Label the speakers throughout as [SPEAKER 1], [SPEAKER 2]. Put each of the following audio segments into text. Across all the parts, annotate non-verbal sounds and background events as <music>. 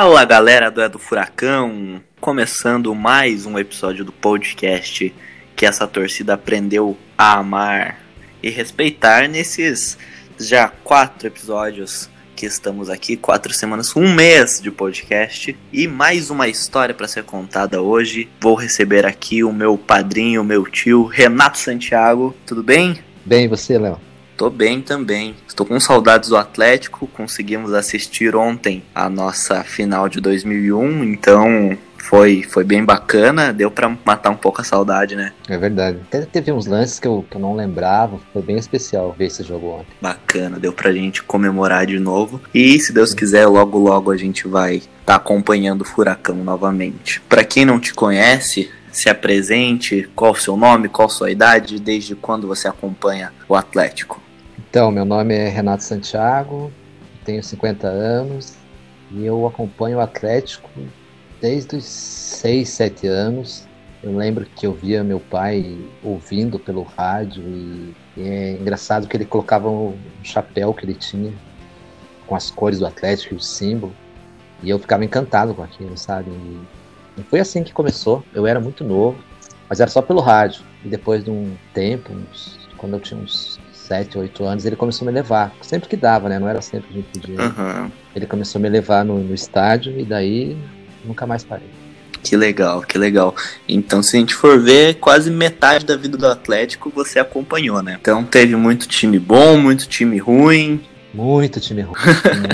[SPEAKER 1] Fala galera do É do Furacão, começando mais um episódio do podcast que essa torcida aprendeu a amar e respeitar nesses já quatro episódios que estamos aqui, quatro semanas, um mês de podcast e mais uma história para ser contada hoje. Vou receber aqui o meu padrinho, meu tio Renato Santiago. Tudo bem?
[SPEAKER 2] Bem, e você, Léo?
[SPEAKER 1] Tô bem também. Estou com saudades do Atlético. Conseguimos assistir ontem a nossa final de 2001, então foi, foi bem bacana. Deu para matar um pouco a saudade, né?
[SPEAKER 2] É verdade. Até teve uns lances que eu, que eu não lembrava. Foi bem especial ver esse jogo ontem.
[SPEAKER 1] Bacana, deu pra gente comemorar de novo. E se Deus quiser, logo logo a gente vai estar tá acompanhando o Furacão novamente. Para quem não te conhece, se apresente, qual o seu nome, qual a sua idade, desde quando você acompanha o Atlético.
[SPEAKER 2] Então, meu nome é Renato Santiago, tenho 50 anos e eu acompanho o Atlético desde os 6, 7 anos. Eu lembro que eu via meu pai ouvindo pelo rádio e, é engraçado que ele colocava um chapéu que ele tinha com as cores do Atlético e o símbolo e eu ficava encantado com aquilo, sabe? E foi assim que começou. Eu era muito novo, mas era só pelo rádio. E depois de um tempo, uns, quando eu tinha uns 7, 8 anos, ele começou a me levar. Sempre que dava, né? Não era sempre que a gente podia.
[SPEAKER 1] Uhum.
[SPEAKER 2] Ele começou a me levar no, no estádio e daí nunca mais parei.
[SPEAKER 1] Que legal, que legal. Então, se a gente for ver, quase metade da vida do Atlético você acompanhou, né? Então, teve muito time bom, muito time ruim.
[SPEAKER 2] Muito time ruim.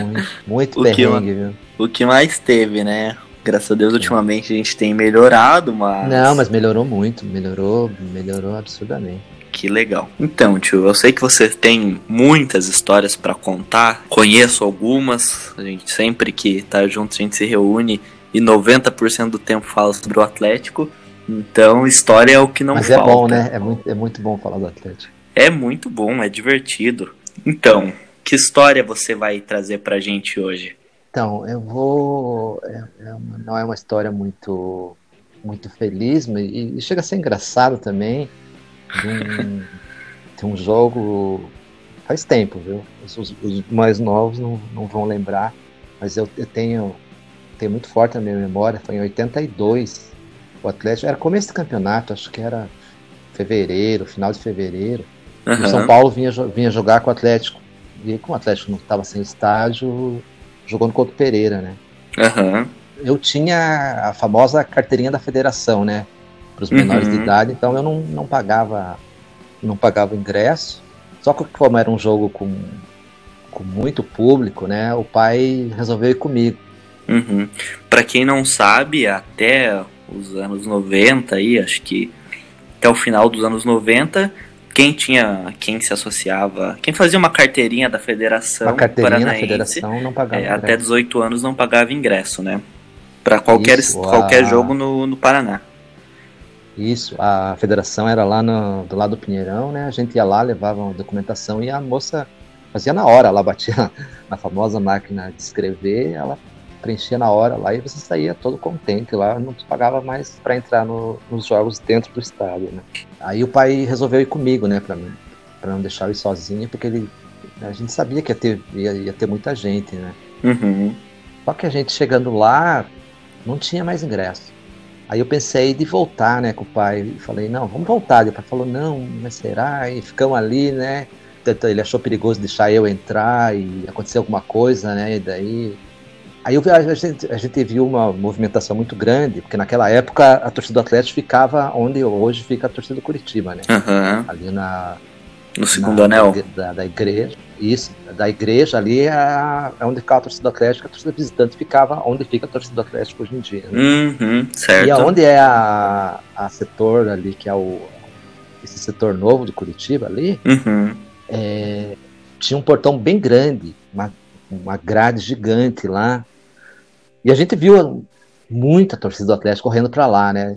[SPEAKER 2] muito, <laughs> muito perrengue, viu?
[SPEAKER 1] O que mais teve, né? Graças a Deus, ultimamente a gente tem melhorado, mas.
[SPEAKER 2] Não, mas melhorou muito. Melhorou, melhorou absurdamente.
[SPEAKER 1] Que legal. Então, tio, eu sei que você tem muitas histórias para contar. Conheço algumas. A gente sempre que tá junto a gente se reúne e 90% do tempo fala sobre o Atlético. Então, história é o que não
[SPEAKER 2] Mas
[SPEAKER 1] falta.
[SPEAKER 2] é bom, né? É muito, é muito bom falar do Atlético.
[SPEAKER 1] É muito bom, é divertido. Então, que história você vai trazer pra gente hoje?
[SPEAKER 2] Então, eu vou. É, é uma, não é uma história muito, muito feliz, mas, e chega a ser engraçado também de um, de um jogo faz tempo, viu? Os, os, mais novos não, não vão lembrar, mas eu, eu tenho, tenho muito forte na minha memória, foi em 82, o Atlético, era começo do campeonato, acho que era fevereiro, final de fevereiro, uhum. o São Paulo vinha, vinha jogar com o Atlético, e como o Atlético não estava sem estádio, jogou no Couto Pereira, né?
[SPEAKER 1] Uhum.
[SPEAKER 2] Eu tinha a famosa carteirinha da federação, né? Para os menores uhum. de idade, então eu não, não pagava não pagava ingresso. Só que como era um jogo com, com muito público, né, o pai resolveu ir comigo.
[SPEAKER 1] Uhum. Para quem não sabe, até os anos 90 aí, acho que até o final dos anos 90, quem tinha, quem se associava, quem fazia uma carteirinha da Federação
[SPEAKER 2] uma carteirinha da Federação não pagava
[SPEAKER 1] é, até 18 anos não pagava ingresso, né? Para qualquer, Isso, qualquer a... jogo no, no Paraná.
[SPEAKER 2] Isso, a federação era lá no, do lado do Pinheirão, né? A gente ia lá, levava uma documentação e a moça fazia na hora, ela batia <laughs> na famosa máquina de escrever, ela preenchia na hora lá e você saía todo contente lá, não pagava mais para entrar no, nos jogos dentro do estádio, né? Aí o pai resolveu ir comigo, né, para mim, para não deixar eu ir sozinho, porque ele a gente sabia que ia ter, ia, ia ter muita gente, né?
[SPEAKER 1] Uhum.
[SPEAKER 2] Só que a gente chegando lá não tinha mais ingresso. Aí eu pensei de voltar, né, com o pai. Falei, não, vamos voltar. E o pai falou, não, mas será? E ficamos ali, né? Ele achou perigoso deixar eu entrar e acontecer alguma coisa, né? E daí. Aí eu, a, gente, a gente viu uma movimentação muito grande, porque naquela época a torcida do Atlético ficava onde hoje fica a torcida do Curitiba, né?
[SPEAKER 1] Uhum.
[SPEAKER 2] Ali na.
[SPEAKER 1] No segundo na, anel.
[SPEAKER 2] Da, da igreja. Isso, da igreja ali é, é onde ficava a torcida do Atlético, a torcida visitante ficava onde fica a torcida do Atlético hoje em dia.
[SPEAKER 1] Né? Uhum, certo.
[SPEAKER 2] E aonde é a, a setor ali, que é o esse setor novo de Curitiba ali,
[SPEAKER 1] uhum.
[SPEAKER 2] é, tinha um portão bem grande, uma, uma grade gigante lá. E a gente viu muita torcida do Atlético correndo para lá, né?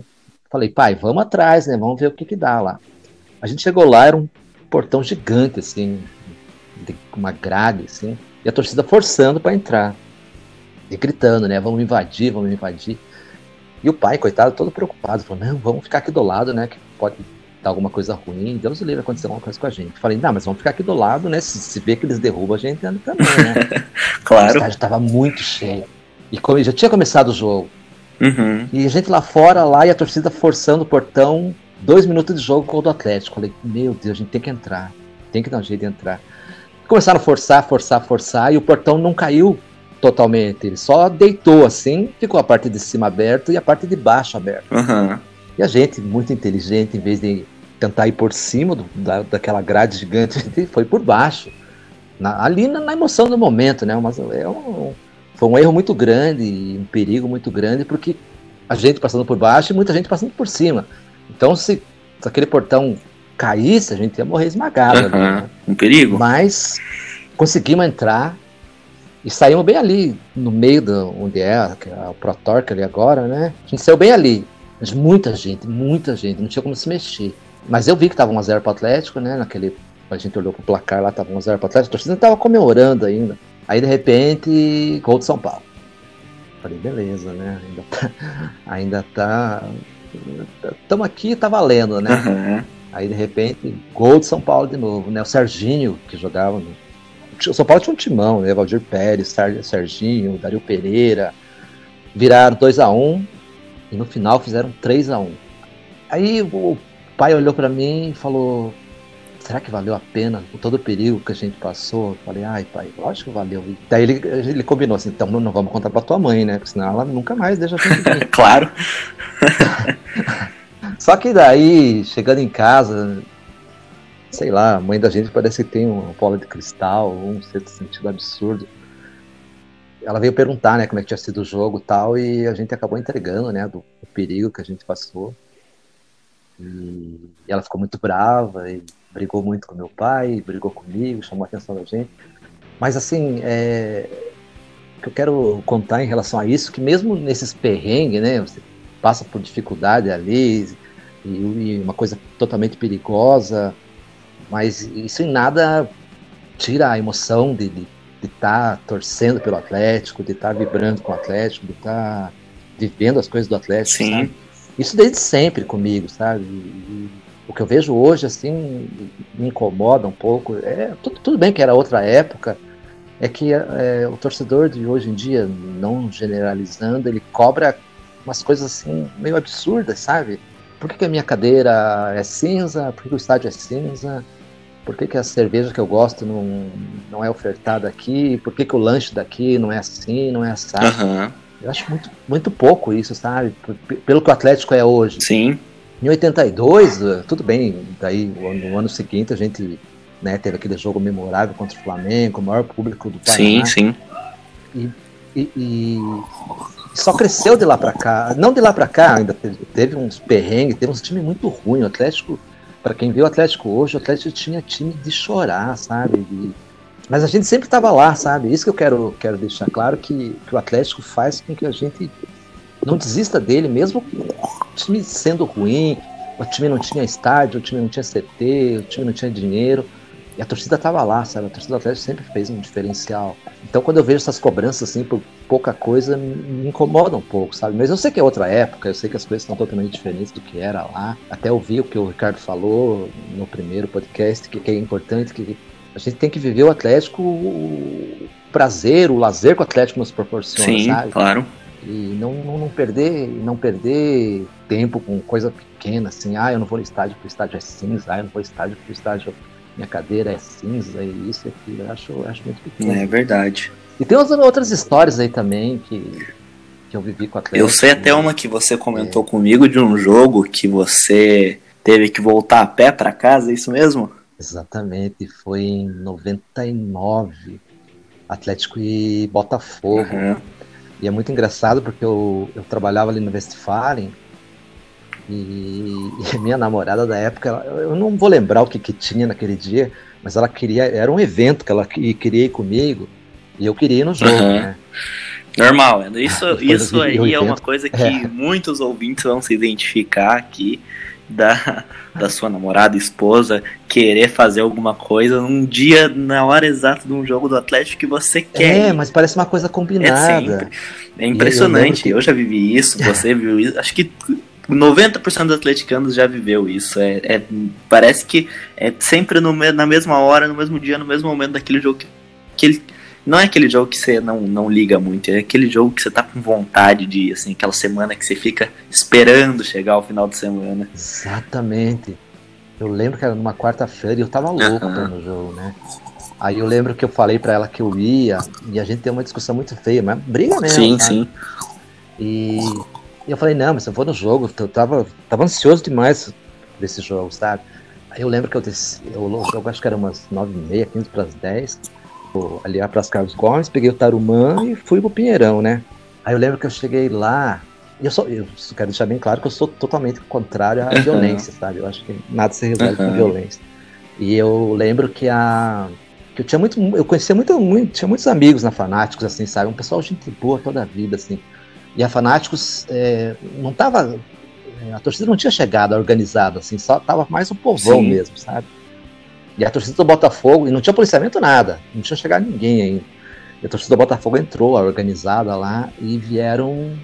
[SPEAKER 2] Falei, pai, vamos atrás, né? Vamos ver o que que dá lá. A gente chegou lá, era um portão gigante, assim, uma grade, assim, e a torcida forçando para entrar. E gritando, né? Vamos invadir, vamos invadir. E o pai, coitado, todo preocupado, falou: não, vamos ficar aqui do lado, né? Que pode dar alguma coisa ruim. Deus livre acontecer alguma coisa com a gente. Falei: não, mas vamos ficar aqui do lado, né? Se, se vê que eles derrubam a gente, também, né? <laughs>
[SPEAKER 1] claro. O
[SPEAKER 2] estádio estava muito cheio. E como já tinha começado o jogo.
[SPEAKER 1] Uhum.
[SPEAKER 2] E a gente lá fora, lá, e a torcida forçando o portão, dois minutos de jogo com o do Atlético. Falei, meu Deus, a gente tem que entrar. Tem que dar um jeito de entrar. Começaram a forçar, forçar, forçar, e o portão não caiu totalmente. Ele só deitou assim, ficou a parte de cima aberta e a parte de baixo aberta.
[SPEAKER 1] Uhum.
[SPEAKER 2] E a gente, muito inteligente, em vez de tentar ir por cima do, da, daquela grade gigante, <laughs> foi por baixo. Na, ali na, na, emoção do momento, né? Mas é um, foi um erro muito grande, um perigo muito grande, porque a gente passando por baixo e muita gente passando por cima. Então, se, aquele portão caísse, a gente ia morrer esmagado.
[SPEAKER 1] Uhum. Né? Um perigo.
[SPEAKER 2] Mas conseguimos entrar e saímos bem ali, no meio do, onde é, é o Protorque ali agora, né? A gente saiu bem ali. Mas muita gente, muita gente, não tinha como se mexer. Mas eu vi que tava 1x0 pro Atlético, né? Naquele. A gente olhou pro placar lá, tava 1x0 pro Atlético, a torcida tava comemorando ainda. Aí de repente, gol de São Paulo. Falei, beleza, né? Ainda tá. <laughs> Ainda tá. Estamos aqui, tá valendo, né?
[SPEAKER 1] Uhum.
[SPEAKER 2] Aí de repente, gol de São Paulo de novo, né? O Serginho, que jogava no. O São Paulo tinha um timão, né? Valdir Pérez, Serginho, Dario Pereira. Viraram 2x1 um, e no final fizeram 3x1. Aí o pai olhou para mim e falou: será que valeu a pena com todo o perigo que a gente passou? Eu falei, ai pai, lógico que valeu. E daí ele, ele combinou assim, então não vamos contar pra tua mãe, né? Porque senão ela nunca mais deixa a gente <laughs>
[SPEAKER 1] claro. <laughs>
[SPEAKER 2] Só que daí, chegando em casa, sei lá, a mãe da gente parece que tem uma bola de cristal, um certo sentido absurdo. Ela veio perguntar, né, como é que tinha sido o jogo e tal, e a gente acabou entregando, né, do, do perigo que a gente passou. E ela ficou muito brava e brigou muito com meu pai, brigou comigo, chamou a atenção da gente. Mas assim, é, o que eu quero contar em relação a isso, que mesmo nesses perrengues, né, você passa por dificuldade ali, e, e uma coisa totalmente perigosa, mas isso em nada tira a emoção de estar tá torcendo pelo Atlético, de estar tá vibrando com o Atlético, de estar tá vivendo as coisas do Atlético. Isso desde sempre comigo, sabe? E, o que eu vejo hoje, assim, me incomoda um pouco. É, tudo, tudo bem que era outra época, é que é, o torcedor de hoje em dia, não generalizando, ele cobra umas coisas assim meio absurdas, sabe? Por que, que a minha cadeira é cinza? Por que, que o estádio é cinza? Por que, que a cerveja que eu gosto não, não é ofertada aqui? Por que, que o lanche daqui não é assim, não é assado?
[SPEAKER 1] Uhum.
[SPEAKER 2] Eu acho muito, muito pouco isso, sabe? Pelo que o Atlético é hoje.
[SPEAKER 1] Sim.
[SPEAKER 2] Em 82, eh, tudo bem, daí no ano seguinte a gente né, teve aquele jogo memorável contra o Flamengo, o maior público do
[SPEAKER 1] Paraná. Sim, sim.
[SPEAKER 2] E, e, e só cresceu de lá para cá. Não de lá para cá, ainda teve, teve, uns perrengues, teve uns times muito ruins. O Atlético, para quem viu o Atlético hoje, o Atlético tinha time de chorar, sabe? Mas a gente sempre estava lá, sabe? Isso que eu quero, quero deixar claro, que, que o Atlético faz com que a gente não desista dele, mesmo o time sendo ruim, o time não tinha estádio, o time não tinha CT, o time não tinha dinheiro. E a torcida estava lá, sabe? A torcida do Atlético sempre fez um diferencial. Então quando eu vejo essas cobranças assim por pouca coisa, me incomoda um pouco, sabe? Mas eu sei que é outra época, eu sei que as coisas estão totalmente diferentes do que era lá. Até ouvi o que o Ricardo falou no primeiro podcast, que, que é importante, que a gente tem que viver o Atlético, o prazer, o lazer que o Atlético nos proporciona,
[SPEAKER 1] Sim,
[SPEAKER 2] sabe?
[SPEAKER 1] claro
[SPEAKER 2] e não, não, não, perder não perder tempo com coisa pequena assim ah eu não vou no estádio porque o estádio é cinza ah eu não vou no estádio porque o estádio minha cadeira é cinza e isso e aquilo eu acho, eu acho muito pequeno
[SPEAKER 1] é verdade
[SPEAKER 2] e tem outras histórias aí também que que eu vivi com a
[SPEAKER 1] Eu sei até uma que você comentou é. comigo de um jogo que você teve que voltar a pé para casa, é isso mesmo?
[SPEAKER 2] Exatamente, foi em 99, Atlético e Botafogo. Uhum. E é muito engraçado porque eu, eu trabalhava ali no Westfalen e, e a minha namorada da época, ela, eu não vou lembrar o que, que tinha naquele dia, mas ela queria, era um evento que ela queria ir comigo e eu queria ir no jogo, uhum. né?
[SPEAKER 1] Normal, isso, isso aí é uma coisa que é. muitos ouvintes vão se identificar aqui da, da sua namorada, esposa, querer fazer alguma coisa num dia, na hora exata de um jogo do Atlético que você quer.
[SPEAKER 2] É, mas parece uma coisa combinada.
[SPEAKER 1] É, é impressionante, eu, eu, já vivi isso, você viu isso. Acho que 90% dos atleticanos já viveu isso. É, é, parece que é sempre no, na mesma hora, no mesmo dia, no mesmo momento daquele jogo que, que ele não é aquele jogo que você não, não liga muito, é aquele jogo que você tá com vontade de ir, assim, aquela semana que você fica esperando chegar ao final de semana.
[SPEAKER 2] Exatamente. Eu lembro que era numa quarta-feira e eu tava louco uhum. no jogo, né? Aí eu lembro que eu falei para ela que eu ia e a gente tem uma discussão muito feia, mas briga mesmo.
[SPEAKER 1] Sim, sabe? sim.
[SPEAKER 2] E eu falei, não, mas eu vou no jogo, eu tava, tava ansioso demais desse jogo, sabe? Aí eu lembro que eu desci, eu, eu acho que era umas 9 e meia, 15 para as 10, ali para as Carlos Gomes, peguei o Tarumã e fui pro Pinheirão, né? Aí eu lembro que eu cheguei lá, e eu, sou, eu quero deixar bem claro que eu sou totalmente contrário à uhum. violência, sabe? Eu acho que nada se resolve uhum. com violência. E eu lembro que a que eu tinha muito, eu conhecia muito, muito, tinha muitos amigos na Fanáticos, assim, sabe? Um pessoal gente boa toda a vida, assim. E a Fanáticos é, não tava, é, a torcida não tinha chegado organizada, assim, só tava mais o povão Sim. mesmo, sabe? E a torcida do Botafogo, e não tinha policiamento nada, não tinha chegado ninguém ainda. E a torcida do Botafogo entrou, organizada lá, e vieram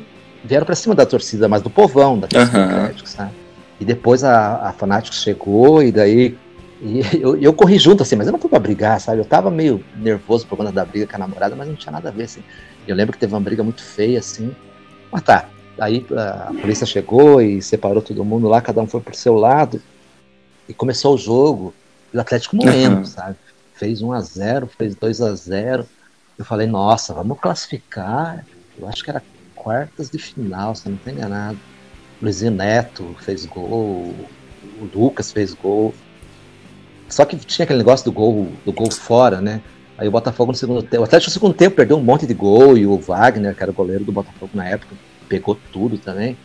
[SPEAKER 2] vieram para cima da torcida, mas do povão, da torcida uhum. Atlético, sabe? E depois a, a Fanáticos chegou, e daí e <laughs> eu, eu corri junto, assim, mas eu não fui pra brigar, sabe? Eu tava meio nervoso por conta da briga com a namorada, mas não tinha nada a ver, assim. Eu lembro que teve uma briga muito feia, assim. Mas tá, aí a polícia chegou e separou todo mundo lá, cada um foi pro seu lado. E começou o jogo, e o Atlético morrendo, uhum. sabe? Fez 1 a 0 fez 2 a 0 Eu falei, nossa, vamos classificar. Eu acho que era quartas de final, se não estou enganado. Luizinho Neto fez gol, o Lucas fez gol. Só que tinha aquele negócio do gol, do gol fora, né? Aí o Botafogo no segundo tempo. O Atlético no segundo tempo perdeu um monte de gol e o Wagner, que era o goleiro do Botafogo na época, pegou tudo também.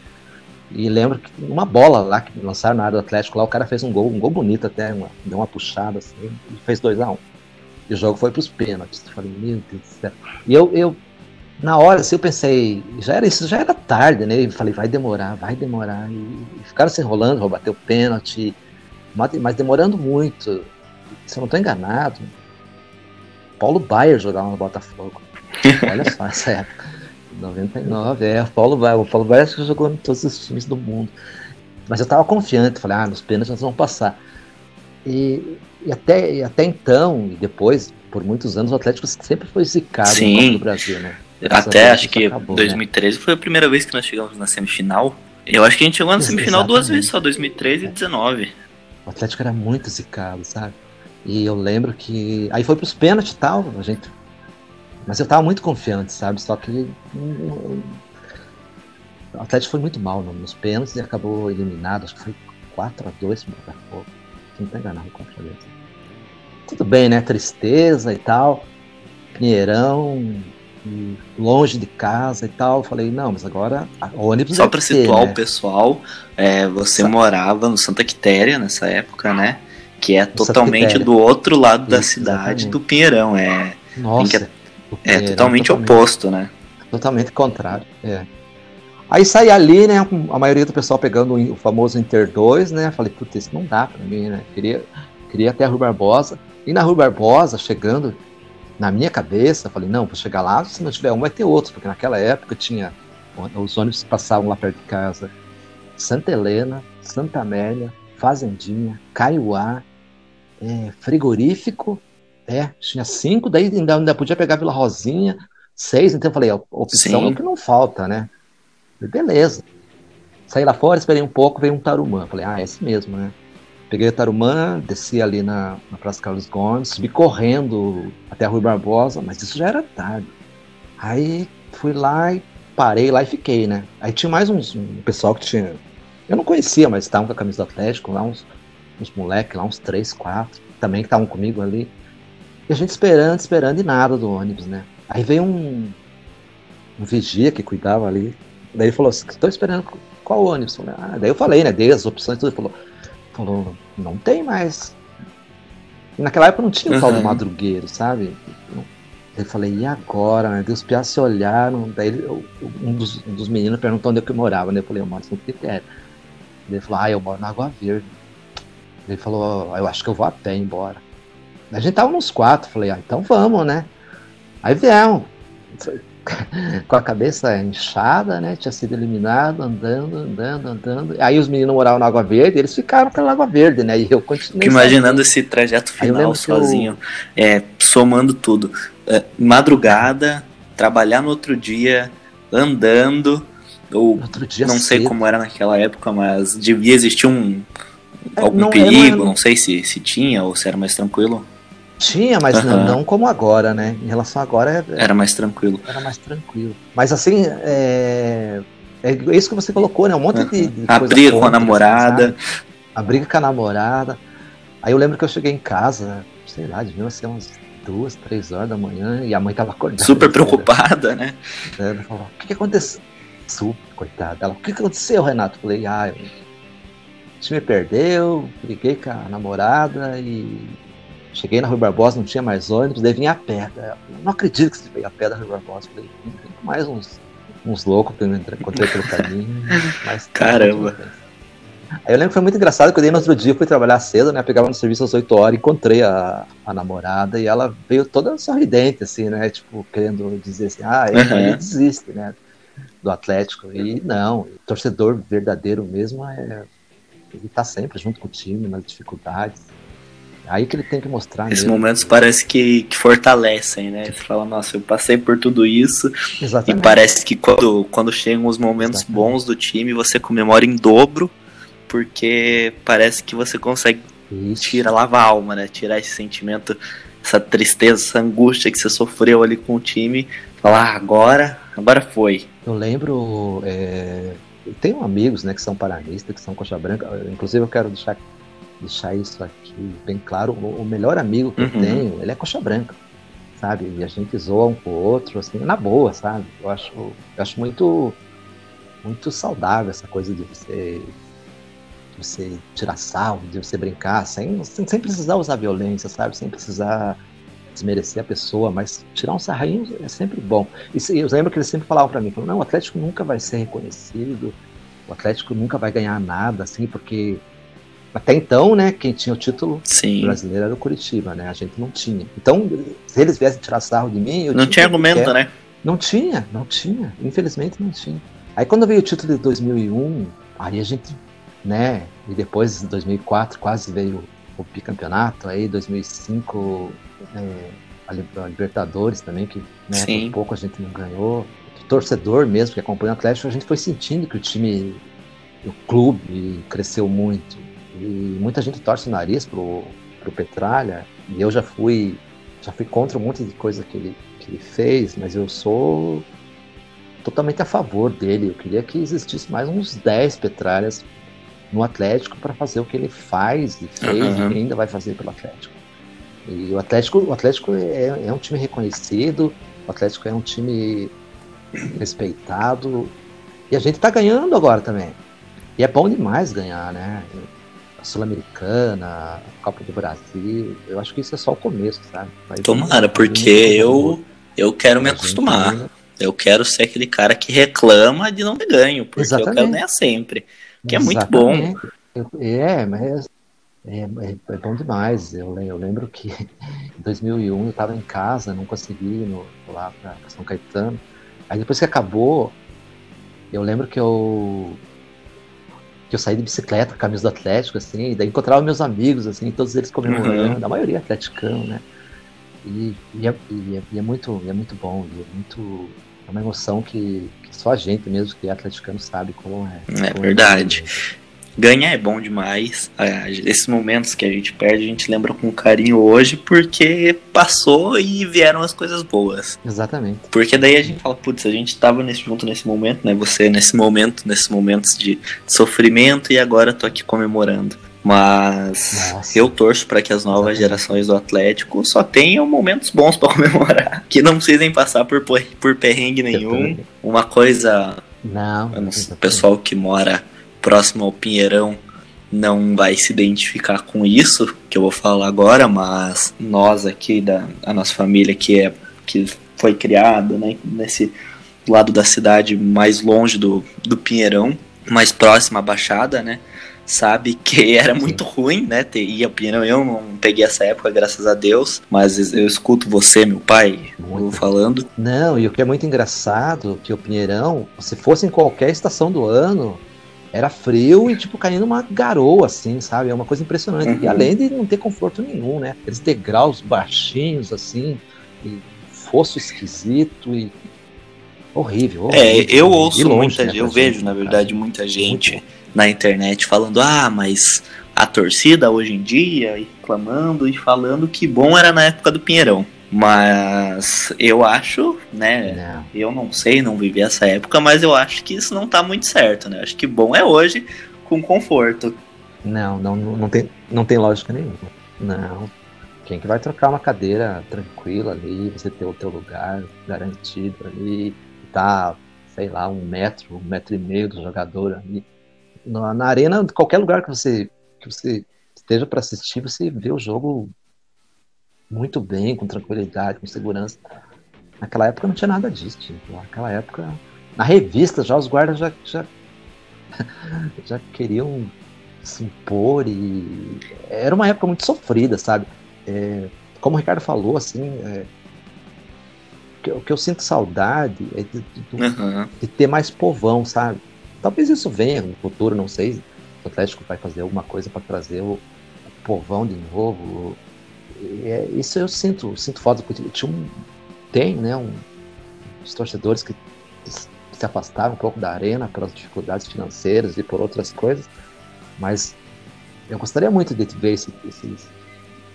[SPEAKER 2] E lembro que uma bola lá que lançaram na área do Atlético lá, o cara fez um gol, um gol bonito até, uma, deu uma puxada assim, e fez 2 a 1 um. E o jogo foi pros pênaltis. Eu falei, meu Deus do céu. E eu, eu na hora, assim, eu pensei, já era isso, já era tarde, né? Eu falei, vai demorar, vai demorar. E, e ficaram se enrolando, vou bater o pênalti mas demorando muito. Se eu não estou enganado, Paulo Baier jogava no Botafogo. <laughs> Olha só essa época. 99, é, Paulo Baier. O Paulo acho que jogou em todos os times do mundo. Mas eu estava confiante, falei, ah, nos pênaltis nós vamos passar. E, e, até, e até então, e depois, por muitos anos, o Atlético sempre foi zicado
[SPEAKER 1] Sim.
[SPEAKER 2] no Brasil, né?
[SPEAKER 1] até acho que acabou, 2013 né? foi a primeira vez que nós chegamos na semifinal. Eu acho que a gente chegou na semifinal Exatamente. duas vezes só, 2013 e 2019.
[SPEAKER 2] O Atlético era muito zicado, sabe? E eu lembro que. Aí foi pros pênaltis e tal, a gente. Mas eu tava muito confiante, sabe? Só que. O Atlético foi muito mal nos pênaltis e acabou eliminado. Acho que foi 4x2 pro Botafogo. Não tá enganado, 4x2. Tudo bem, né? Tristeza e tal. Pinheirão, longe de casa e tal. Eu falei, não, mas agora ônibus
[SPEAKER 1] Só para situar né? o pessoal, é, você Sa morava no Santa Quitéria nessa época, né? Que é totalmente do outro lado Isso, da cidade exatamente. do Pinheirão. É,
[SPEAKER 2] Nossa,
[SPEAKER 1] que, é, totalmente, totalmente oposto, né?
[SPEAKER 2] Totalmente contrário, é. Aí saí ali, né, a maioria do pessoal pegando o famoso Inter 2, né, falei, putz, isso não dá pra mim, né, queria, queria até a Rui Barbosa, e na Rui Barbosa, chegando, na minha cabeça, falei, não, vou chegar lá, se não tiver um, vai ter outro, porque naquela época tinha. Os ônibus passavam lá perto de casa. Santa Helena, Santa Amélia, Fazendinha, Caiuá, é, frigorífico, é, tinha cinco, daí ainda, ainda podia pegar Vila Rosinha, seis, então eu falei, opção Sim. é o que não falta, né? Beleza. Saí lá fora, esperei um pouco, veio um tarumã. Falei, ah, é esse mesmo, né? Peguei a Tarumã, desci ali na, na Praça Carlos Gomes, subi correndo até a Rui Barbosa, mas isso já era tarde. Aí fui lá e parei lá e fiquei, né? Aí tinha mais uns, um pessoal que tinha. Eu não conhecia, mas estavam com a camisa do Atlético, lá uns, uns moleques, lá uns três, quatro, também que estavam comigo ali. E a gente esperando, esperando e nada do ônibus, né? Aí veio um, um vigia que cuidava ali. Daí ele falou assim: estou esperando qual ônibus? Falei, ah, daí eu falei, né? Dei as opções tudo. Ele falou: falou, não tem mais. Naquela época não tinha o uhum. tal do madrugueiro, sabe? Eu falei, e agora? Né? Os piás se olharam, daí um, dos, um, dos, meninos perguntou onde é eu morava, né? Eu falei, eu moro no critério. Ele falou, ah, eu moro na Água Verde. Ele falou, eu acho que eu vou a pé embora. A gente tava nos quatro, falei, ah, então vamos, né? Aí vieram. <laughs> com a cabeça inchada, né? Tinha sido eliminado, andando, andando, andando. Aí os meninos moravam na Água Verde, eles ficaram pela Água Verde, né? E eu continuei.
[SPEAKER 1] Imaginando esse trajeto final sozinho, eu... é, somando tudo. É, madrugada, trabalhar no outro dia, andando. Ou não sei como era naquela época, mas devia existir um é, algum não, perigo, não, não sei se, se tinha ou se era mais tranquilo.
[SPEAKER 2] Tinha, mas uhum. não, não, como agora, né? Em relação a agora.
[SPEAKER 1] É, era mais tranquilo.
[SPEAKER 2] Era mais tranquilo. Mas assim, é, é isso que você colocou, né? Um monte de, de
[SPEAKER 1] A briga com a namorada.
[SPEAKER 2] A briga com a namorada. Aí eu lembro que eu cheguei em casa, sei lá, devia ser umas duas, três horas da manhã, e a mãe tava acordada.
[SPEAKER 1] Super <laughs> preocupada, né?
[SPEAKER 2] Ela falou, o que, que aconteceu? Super, coitada. Ela, o que, que aconteceu, Renato? Eu falei, ah, o time perdeu, briguei com a namorada e Cheguei na Rui Barbosa, não tinha mais ônibus, daí vinha a pé. não acredito que você veio a pé da Rui Barbosa. Falei, mais uns, uns loucos que eu encontrei pelo caminho. <laughs> Mas,
[SPEAKER 1] Caramba!
[SPEAKER 2] Aí eu lembro que foi muito engraçado, que eu dei no outro dia, fui trabalhar cedo, né? Pegava no serviço às 8 horas, encontrei a, a namorada e ela veio toda sorridente, assim, né? Tipo, querendo dizer assim, ah, ele, uhum. desiste, né? Do Atlético. E não, o torcedor verdadeiro mesmo é. Ele tá sempre junto com o time nas dificuldades. Aí que ele tem que mostrar.
[SPEAKER 1] Esses mesmo. momentos parece que, que fortalecem, né? Você fala, nossa, eu passei por tudo isso. Exatamente. E parece que quando, quando chegam os momentos Exatamente. bons do time, você comemora em dobro, porque parece que você consegue isso. tirar, lavar a alma, né? Tirar esse sentimento, essa tristeza, essa angústia que você sofreu ali com o time. Falar, ah, agora, agora foi.
[SPEAKER 2] Eu lembro. É... Eu tenho amigos né, que são paranistas, que são coxa branca. Inclusive, eu quero deixar deixar isso aqui bem claro. O, melhor amigo que uhum. eu tenho, ele é coxa branca, sabe? E a gente zoa um com o outro, assim, na boa, sabe? Eu acho, eu acho muito, muito saudável essa coisa de você, de você tirar sal, de você brincar, sem, sem precisar usar violência, sabe? Sem precisar desmerecer a pessoa, mas tirar um sarrinho é sempre bom. E eu lembro que eles sempre falavam para mim, falavam, não, o Atlético nunca vai ser reconhecido, o Atlético nunca vai ganhar nada, assim, porque até então, né, quem tinha o título Sim. brasileiro era o Curitiba, né? A gente não tinha. Então, se eles viessem tirar sarro de mim,
[SPEAKER 1] não tinha argumento, né?
[SPEAKER 2] Não tinha, não tinha. Infelizmente não tinha. Aí quando veio o título de 2001, aí a gente, né, e depois em 2004 quase veio o bicampeonato, aí 2005 é, a Libertadores também, que né, por pouco a gente não ganhou. O torcedor mesmo que acompanha o Atlético, a gente foi sentindo que o time, o clube cresceu muito e muita gente torce o nariz pro, pro Petralha, e eu já fui já fui contra um monte de coisa que ele, que ele fez, mas eu sou totalmente a favor dele. Eu queria que existisse mais uns 10 Petralhas no Atlético para fazer o que ele faz e fez uhum. e ainda vai fazer pelo Atlético. E o Atlético, o Atlético é, é um time reconhecido, o Atlético é um time respeitado e a gente está ganhando agora também. E é bom demais ganhar, né? Sul-Americana, a Copa do Brasil. Eu acho que isso é só o começo, sabe?
[SPEAKER 1] Tomara, porque eu, eu quero me acostumar. Eu quero ser aquele cara que reclama de não ter ganho, porque Exatamente. eu quero ganhar sempre. Que é muito bom.
[SPEAKER 2] É, mas é, é, é, bom demais. Eu, eu lembro que <laughs> em 2001 eu estava em casa, não consegui ir no, lá para São Caetano. Aí depois que acabou, eu lembro que eu que eu saí de bicicleta, camisa do Atlético, assim, e daí encontrava meus amigos, assim, todos eles comemorando, uhum. a maioria atleticano, né? E, e, é, e, é, e, é, muito, é muito bom, é muito. É uma emoção que, que só a gente mesmo que é atleticano sabe como é.
[SPEAKER 1] É como verdade. É ganhar é bom demais. É, esses momentos que a gente perde, a gente lembra com carinho hoje porque passou e vieram as coisas boas.
[SPEAKER 2] Exatamente.
[SPEAKER 1] Porque daí a gente fala, putz, a gente tava nesse, junto nesse momento, né? Você nesse momento, nesses momentos de sofrimento e agora tô aqui comemorando. Mas Nossa. eu torço para que as novas gerações do Atlético só tenham momentos bons para <laughs> comemorar, que não precisem passar por, por perrengue nenhum. Uma coisa,
[SPEAKER 2] não,
[SPEAKER 1] o pessoal que mora próximo ao Pinheirão não vai se identificar com isso que eu vou falar agora, mas nós aqui da a nossa família que é que foi criada, né, nesse lado da cidade mais longe do, do Pinheirão, mais próximo à Baixada, né? sabe que <laughs> era muito ruim, né? Ter, e a Pinheirão, eu não peguei essa época, graças a Deus, mas eu escuto você, meu pai, muito. falando.
[SPEAKER 2] Não, e o que é muito engraçado, que o Pinheirão, se fosse em qualquer estação do ano, era frio e, tipo, caindo uma garoa, assim, sabe? É uma coisa impressionante. Uhum. E além de não ter conforto nenhum, né? Aqueles degraus baixinhos, assim, e fosso esquisito e horrível.
[SPEAKER 1] É, horrível. É, eu ouço longe, muita né, eu vejo, na verdade, muita gente na internet falando, ah, mas a torcida hoje em dia, e reclamando e falando que bom era na época do Pinheirão. Mas eu acho, né? Não. Eu não sei, não vivi essa época, mas eu acho que isso não tá muito certo, né? Acho que bom é hoje com conforto.
[SPEAKER 2] Não, não, não tem, não tem lógica nenhuma. Não. Quem que vai trocar uma cadeira tranquila ali, você ter o teu lugar garantido ali, tá, sei lá, um metro, um metro e meio do jogador ali na, na arena, qualquer lugar que você, que você esteja para assistir, você vê o jogo muito bem, com tranquilidade, com segurança. Naquela época não tinha nada disso. Tipo, naquela época, na revista já os guardas já, já, <laughs> já queriam se impor e era uma época muito sofrida, sabe? É, como o Ricardo falou, assim, é, o que eu sinto saudade é de, de, uhum. de, ter mais povão, sabe? Talvez isso venha no futuro, não sei. O Atlético vai fazer alguma coisa para trazer o, o, povão de novo. É, isso eu sinto, sinto falta porque tinha um, tem, né, um, os torcedores que, se afastaram um pouco da arena pelas dificuldades financeiras e por outras coisas, mas eu gostaria muito de ver esse, esse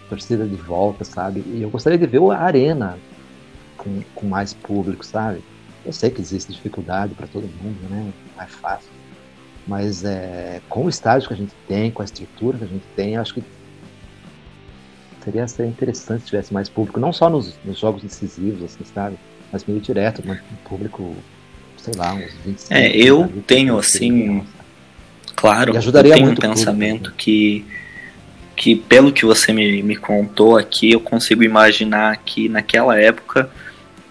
[SPEAKER 2] torcida de volta, sabe? E eu gostaria de ver a arena com, com mais público, sabe? Eu sei que existe dificuldade para todo mundo, né? Não é fácil. Mas é, com o estádio que a gente tem, com a estrutura que a gente tem, acho que seria, seria interessante se tivesse mais público, não só nos, nos jogos decisivos, assim, sabe? Mas meio direto, um público, sei lá, uns 25.
[SPEAKER 1] É, eu tenho assim, claro, ajudaria eu tenho muito um pensamento público, que que pelo que você me, me contou aqui, eu consigo imaginar que naquela época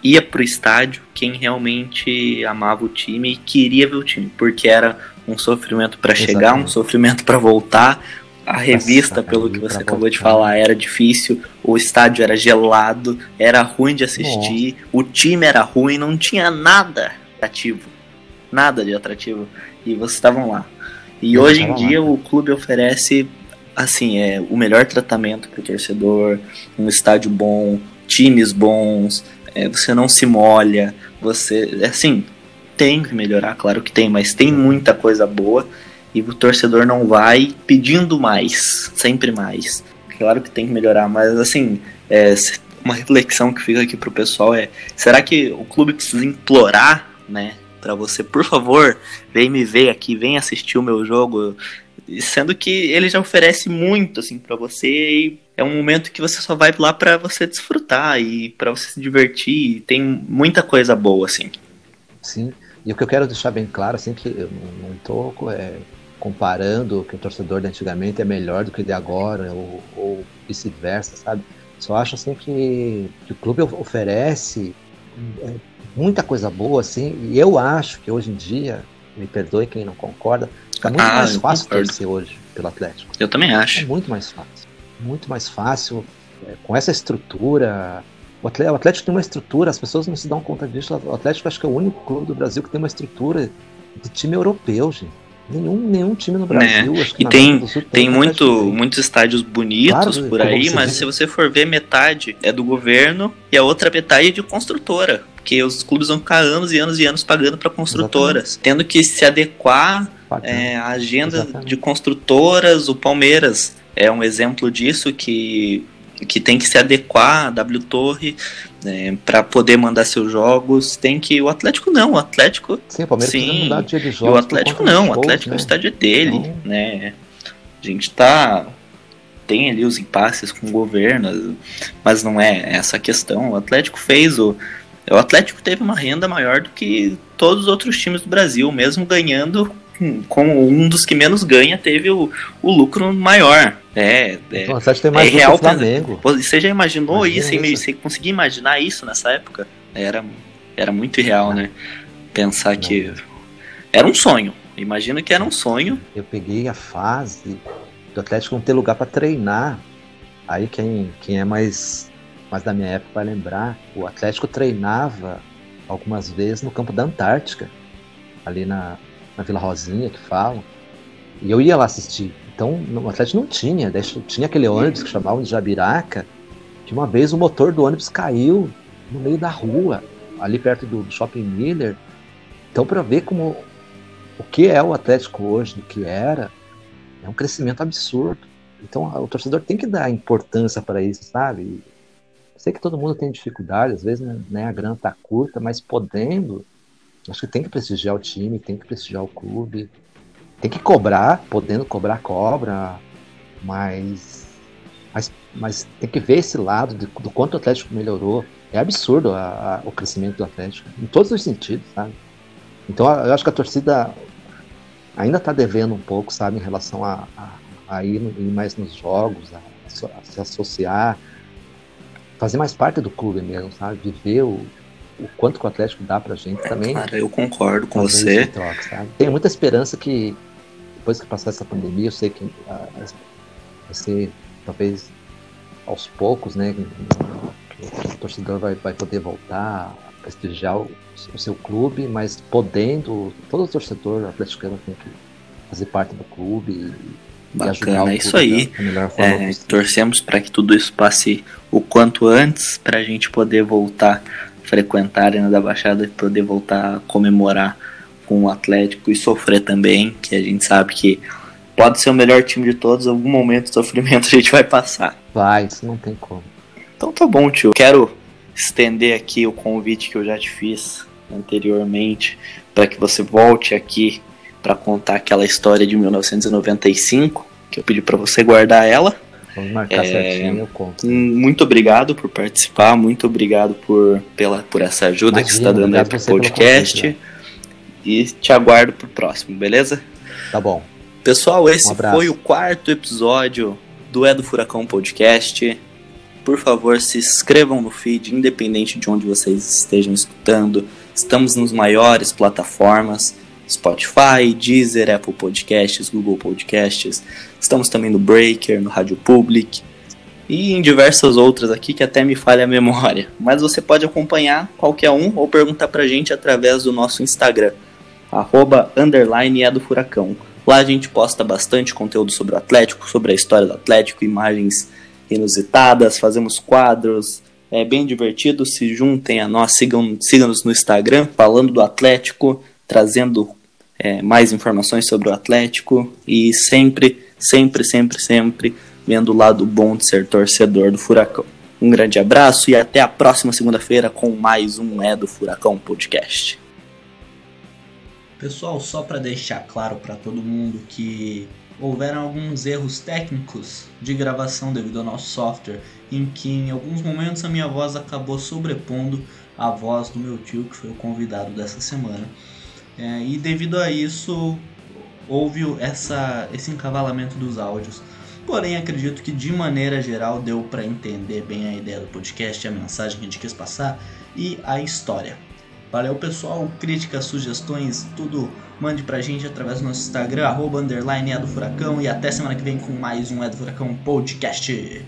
[SPEAKER 1] ia pro estádio quem realmente amava o time e queria ver o time, porque era um sofrimento para chegar, um sofrimento para voltar. A revista, Nossa, pelo que você acabou voltar. de falar, era difícil, o estádio era gelado, era ruim de assistir, Nossa. o time era ruim, não tinha nada atrativo. Nada de atrativo. E vocês estavam lá. E Eu hoje em dia lá. o clube oferece assim, é o melhor tratamento para o torcedor, um estádio bom, times bons, é, você não se molha, você. Assim, tem que melhorar, claro que tem, mas tem muita coisa boa e o torcedor não vai pedindo mais, sempre mais. Claro que tem que melhorar, mas assim, é, uma reflexão que fica aqui pro pessoal é: será que o clube precisa implorar, né? Para você, por favor, vem me ver aqui, vem assistir o meu jogo, sendo que ele já oferece muito assim para você e é um momento que você só vai lá para você desfrutar e para você se divertir. tem muita coisa boa, assim.
[SPEAKER 2] Sim. E o que eu quero deixar bem claro, assim, que eu não estou é, comparando que o torcedor de antigamente é melhor do que o de agora, ou, ou vice-versa, sabe? Só acho, assim, que, que o clube oferece é, muita coisa boa, assim, e eu acho que hoje em dia, me perdoe quem não concorda, fica muito ah, mais fácil torcer hoje pelo Atlético.
[SPEAKER 1] Eu também acho.
[SPEAKER 2] É muito mais fácil muito mais fácil, é, com essa estrutura. O Atlético, o Atlético, tem uma estrutura, as pessoas não se dão conta disso. O Atlético acho que é o único clube do Brasil que tem uma estrutura de time europeu, gente. Nenhum, nenhum time no Brasil.
[SPEAKER 1] É. Acho que e tem, Sul, tem, tem muito, muitos estádios bonitos claro, por aí, mas vê. se você for ver, metade é do governo e a outra metade é de construtora. Porque os clubes vão ficar anos e anos e anos pagando para construtoras, Exatamente. tendo que se adequar é, à agenda Exatamente. de construtoras. O Palmeiras é um exemplo disso que, que tem que se adequar a W Torre né, para poder mandar seus jogos. Tem que. O Atlético não, o Atlético.
[SPEAKER 2] Sim, o Palmeiras sim, mudar dia de
[SPEAKER 1] jogos. o Atlético não, o Atlético né? é o estádio dele. Então... Né? A gente tá. Tem ali os impasses com o governo, mas não é essa a questão. O Atlético fez o. O Atlético teve uma renda maior do que todos os outros times do Brasil, mesmo ganhando como um dos que menos ganha, teve o, o lucro maior. É, é,
[SPEAKER 2] o Atlético tem mais é real, Flamengo.
[SPEAKER 1] Você já imaginou Imagina isso? Você conseguia imaginar isso nessa época? Era, era muito irreal, Não. né? Pensar Não. que era um sonho. Imagina que era um sonho.
[SPEAKER 2] Eu peguei a fase do Atlético não ter lugar para treinar. Aí quem, quem é mais, mais da minha época vai lembrar, o Atlético treinava algumas vezes no campo da Antártica, ali na, na Vila Rosinha que falam. E eu ia lá assistir. Então o Atlético não tinha, tinha aquele ônibus que chamavam de Jabiraca, que uma vez o motor do ônibus caiu no meio da rua, ali perto do Shopping Miller. Então para ver como o que é o Atlético hoje, do que era, é um crescimento absurdo. Então o torcedor tem que dar importância para isso, sabe? Sei que todo mundo tem dificuldade, às vezes né, a grana tá curta, mas podendo, acho que tem que prestigiar o time, tem que prestigiar o clube, tem que cobrar, podendo cobrar, cobra, mas, mas, mas tem que ver esse lado de, do quanto o Atlético melhorou. É absurdo a, a, o crescimento do Atlético, em todos os sentidos, sabe? Então eu acho que a torcida ainda está devendo um pouco, sabe, em relação a, a, a ir, ir, mais nos jogos, a, a, se associar, fazer mais parte do clube mesmo, sabe? Viver o, o quanto que o Atlético dá pra gente também.
[SPEAKER 1] Cara, eu concordo com você.
[SPEAKER 2] Troca, Tenho muita esperança que depois que passar essa pandemia, eu sei que ah, vai ser talvez aos poucos, né? O torcedor vai, vai poder voltar a prestigiar o, o seu clube, mas podendo, todo torcedor atleticano tem que fazer parte do clube e,
[SPEAKER 1] Bacana, é isso aí. É, torcemos para que tudo isso passe o quanto antes, para a gente poder voltar a frequentar a Arena da Baixada e poder voltar a comemorar com o Atlético e sofrer também, que a gente sabe que pode ser o melhor time de todos, em algum momento de sofrimento <laughs> a gente vai passar.
[SPEAKER 2] Vai, isso não tem como.
[SPEAKER 1] Então tá bom, tio. Quero estender aqui o convite que eu já te fiz anteriormente para que você volte aqui para contar aquela história de 1995, que eu pedi para você guardar ela.
[SPEAKER 2] Vamos marcar é, certinho, eu conto.
[SPEAKER 1] Muito obrigado por participar, muito obrigado por, pela, por essa ajuda Imagina, que você está dando aí pro podcast. E te aguardo pro próximo, beleza?
[SPEAKER 2] Tá bom.
[SPEAKER 1] Pessoal, esse um foi o quarto episódio do É do Furacão Podcast por favor, se inscrevam no feed, independente de onde vocês estejam escutando. Estamos nos maiores plataformas: Spotify, Deezer, Apple Podcasts, Google Podcasts. Estamos também no Breaker, no Rádio Public e em diversas outras aqui que até me falha a memória. Mas você pode acompanhar qualquer um ou perguntar pra gente através do nosso Instagram, arroba underline é do furacão. Lá a gente posta bastante conteúdo sobre o Atlético, sobre a história do Atlético, imagens inusitadas, fazemos quadros, é bem divertido. Se juntem a nós, sigam, sigam-nos no Instagram, falando do Atlético, trazendo é, mais informações sobre o Atlético e sempre, sempre, sempre, sempre vendo o lado bom de ser torcedor do Furacão. Um grande abraço e até a próxima segunda-feira com mais um É do Furacão Podcast. Pessoal, só para deixar claro para todo mundo que houveram alguns erros técnicos de gravação devido ao nosso software, em que em alguns momentos a minha voz acabou sobrepondo a voz do meu tio, que foi o convidado dessa semana. É, e devido a isso, houve essa, esse encavalamento dos áudios. Porém, acredito que de maneira geral deu para entender bem a ideia do podcast, a mensagem que a gente quis passar e a história. Valeu pessoal, críticas, sugestões, tudo mande pra gente através do nosso Instagram, arroba underline é do Furacão e até semana que vem com mais um É do Furacão Podcast.